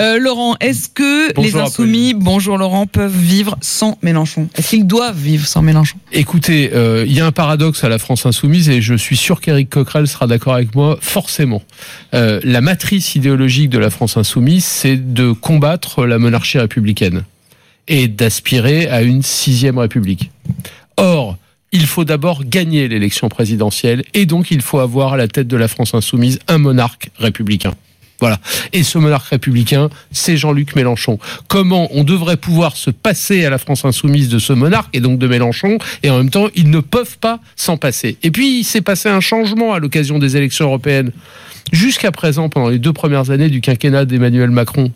Euh, Laurent, est-ce que Bonjour, les insoumis, bonjour Laurent, peuvent vivre sans Mélenchon? Est-ce qu'ils doivent vivre sans Mélenchon? Écoutez, euh, il y a un paradoxe à la France insoumise et je suis sûr qu'Éric Coquerel sera d'accord avec moi, forcément. Euh, la matrice idéologique de la France insoumise, c'est de combattre la monarchie républicaine et d'aspirer à une sixième république. Or, il faut d'abord gagner l'élection présidentielle et donc il faut avoir à la tête de la France insoumise un monarque républicain. Voilà. Et ce monarque républicain, c'est Jean-Luc Mélenchon. Comment on devrait pouvoir se passer à la France insoumise de ce monarque et donc de Mélenchon, et en même temps, ils ne peuvent pas s'en passer. Et puis, il s'est passé un changement à l'occasion des élections européennes. Jusqu'à présent, pendant les deux premières années du quinquennat d'Emmanuel Macron,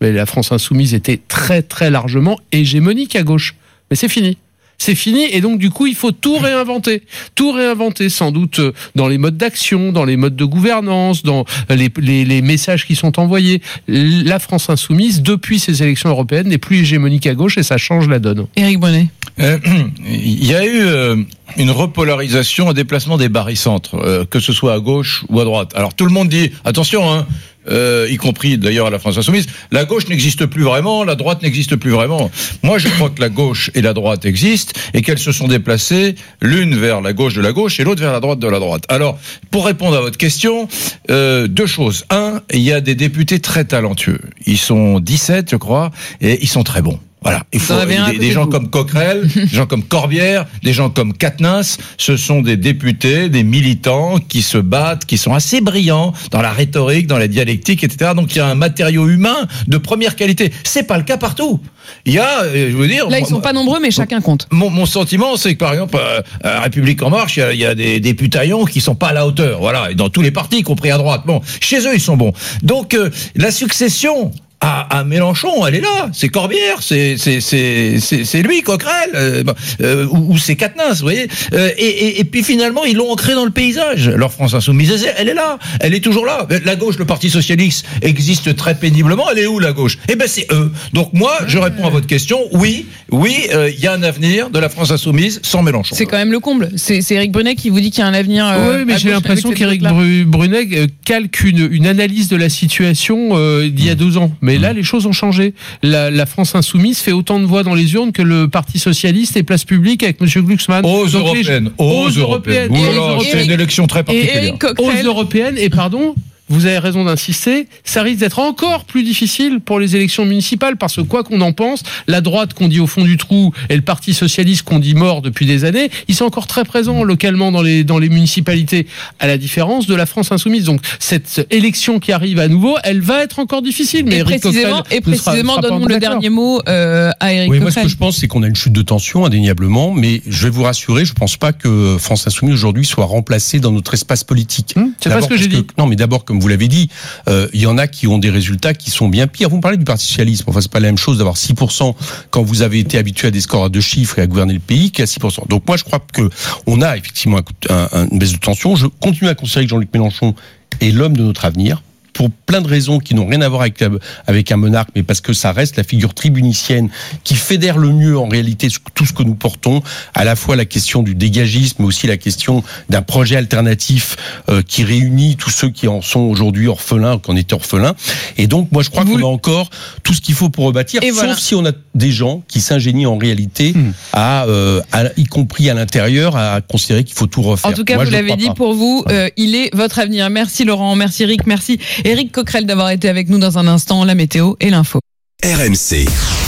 la France insoumise était très très largement hégémonique à gauche. Mais c'est fini c'est fini et donc du coup il faut tout réinventer, tout réinventer sans doute euh, dans les modes d'action, dans les modes de gouvernance, dans les, les, les, messages qui sont envoyés. La France insoumise depuis ces élections européennes n'est plus hégémonique à gauche et ça change la donne. Éric Bonnet. Euh, il y a eu euh, une repolarisation, un déplacement des barycentres, euh, que ce soit à gauche ou à droite. Alors tout le monde dit attention, hein, euh, y compris d'ailleurs à la France insoumise, la gauche n'existe plus vraiment, la droite n'existe plus vraiment. Moi, je crois que la gauche et la droite existent et qu'elles se sont déplacées l'une vers la gauche de la gauche et l'autre vers la droite de la droite. Alors, pour répondre à votre question, euh, deux choses. Un, il y a des députés très talentueux. Ils sont 17, je crois, et ils sont très bons. Voilà, il faut des, des, gens comme Coquerel, des gens comme Corbière, des gens comme Katnins, ce sont des députés, des militants qui se battent, qui sont assez brillants dans la rhétorique, dans la dialectique, etc. Donc il y a un matériau humain de première qualité. C'est pas le cas partout. Il y a, je veux dire, là ils sont pas nombreux, mais chacun compte. Mon, mon sentiment, c'est que par exemple, à République en Marche, il y a, il y a des députaillons qui sont pas à la hauteur. Voilà, et dans tous les partis, y compris à droite. Bon, chez eux, ils sont bons. Donc euh, la succession à, à, Mélenchon, elle est là. C'est Corbière, c'est c'est c'est c'est lui, Coquerel, euh, euh, ou, ou c'est Katnins, vous voyez. Euh, et, et, et, puis finalement, ils l'ont ancré dans le paysage. Leur France insoumise, elle est là, elle est toujours là. La gauche, le Parti socialiste existe très péniblement. Elle est où la gauche? Eh ben c'est eux. Donc moi, je réponds à votre question. Oui, oui, euh, il y a un avenir de la France insoumise sans Mélenchon. C'est quand même le comble. C'est Éric Brunet qui vous dit qu'il y a un avenir. oui, mais j'ai l'impression qu'Éric Brunet calque une, une analyse de la situation d'il y a deux ans. Mais là, les choses ont changé. La, la, France insoumise fait autant de voix dans les urnes que le Parti socialiste et Place Publique avec M. Glucksmann. Aux Donc européennes. Les... Aux, aux européennes. européennes. C'est une élection très particulière. Aux européennes. Et pardon, vous avez raison d'insister, ça risque d'être encore plus difficile pour les élections municipales parce que quoi qu'on en pense, la droite qu'on dit au fond du trou et le Parti socialiste qu'on dit mort depuis des années, ils sont encore très présents localement dans les dans les municipalités, à la différence de la France insoumise. Donc cette élection qui arrive à nouveau, elle va être encore difficile. Mais et précisément, et précisément donne-nous le dernier mot euh, à Eric. Oui, moi ce que je pense, c'est qu'on a une chute de tension indéniablement, mais je vais vous rassurer, je pense pas que France insoumise aujourd'hui soit remplacée dans notre espace politique. Hum, c'est pas ce que j'ai dit. Non, mais d'abord comme vous l'avez dit, euh, il y en a qui ont des résultats qui sont bien pires. Vous parlez du Parti socialiste. Enfin, c'est pas la même chose d'avoir 6% quand vous avez été habitué à des scores à deux chiffres et à gouverner le pays qu'à 6%. Donc moi, je crois que on a effectivement un, un, une baisse de tension. Je continue à considérer que Jean-Luc Mélenchon est l'homme de notre avenir pour plein de raisons qui n'ont rien à voir avec, avec un monarque, mais parce que ça reste la figure tribunicienne qui fédère le mieux en réalité tout ce que nous portons, à la fois la question du dégagisme, mais aussi la question d'un projet alternatif euh, qui réunit tous ceux qui en sont aujourd'hui orphelins, qui en étaient orphelins. Et donc, moi, je crois qu'on a encore tout ce qu'il faut pour rebâtir, Et sauf voilà. si on a des gens qui s'ingénient en réalité, Hmm. à, euh, à, y compris à l'intérieur, à considérer qu'il faut tout refaire. En tout cas, Moi, vous l'avez dit pas. pour vous, euh, il est votre avenir. Merci Laurent, merci Eric, merci Eric Coquerel d'avoir été avec nous dans un instant, la météo et l'info. RMC.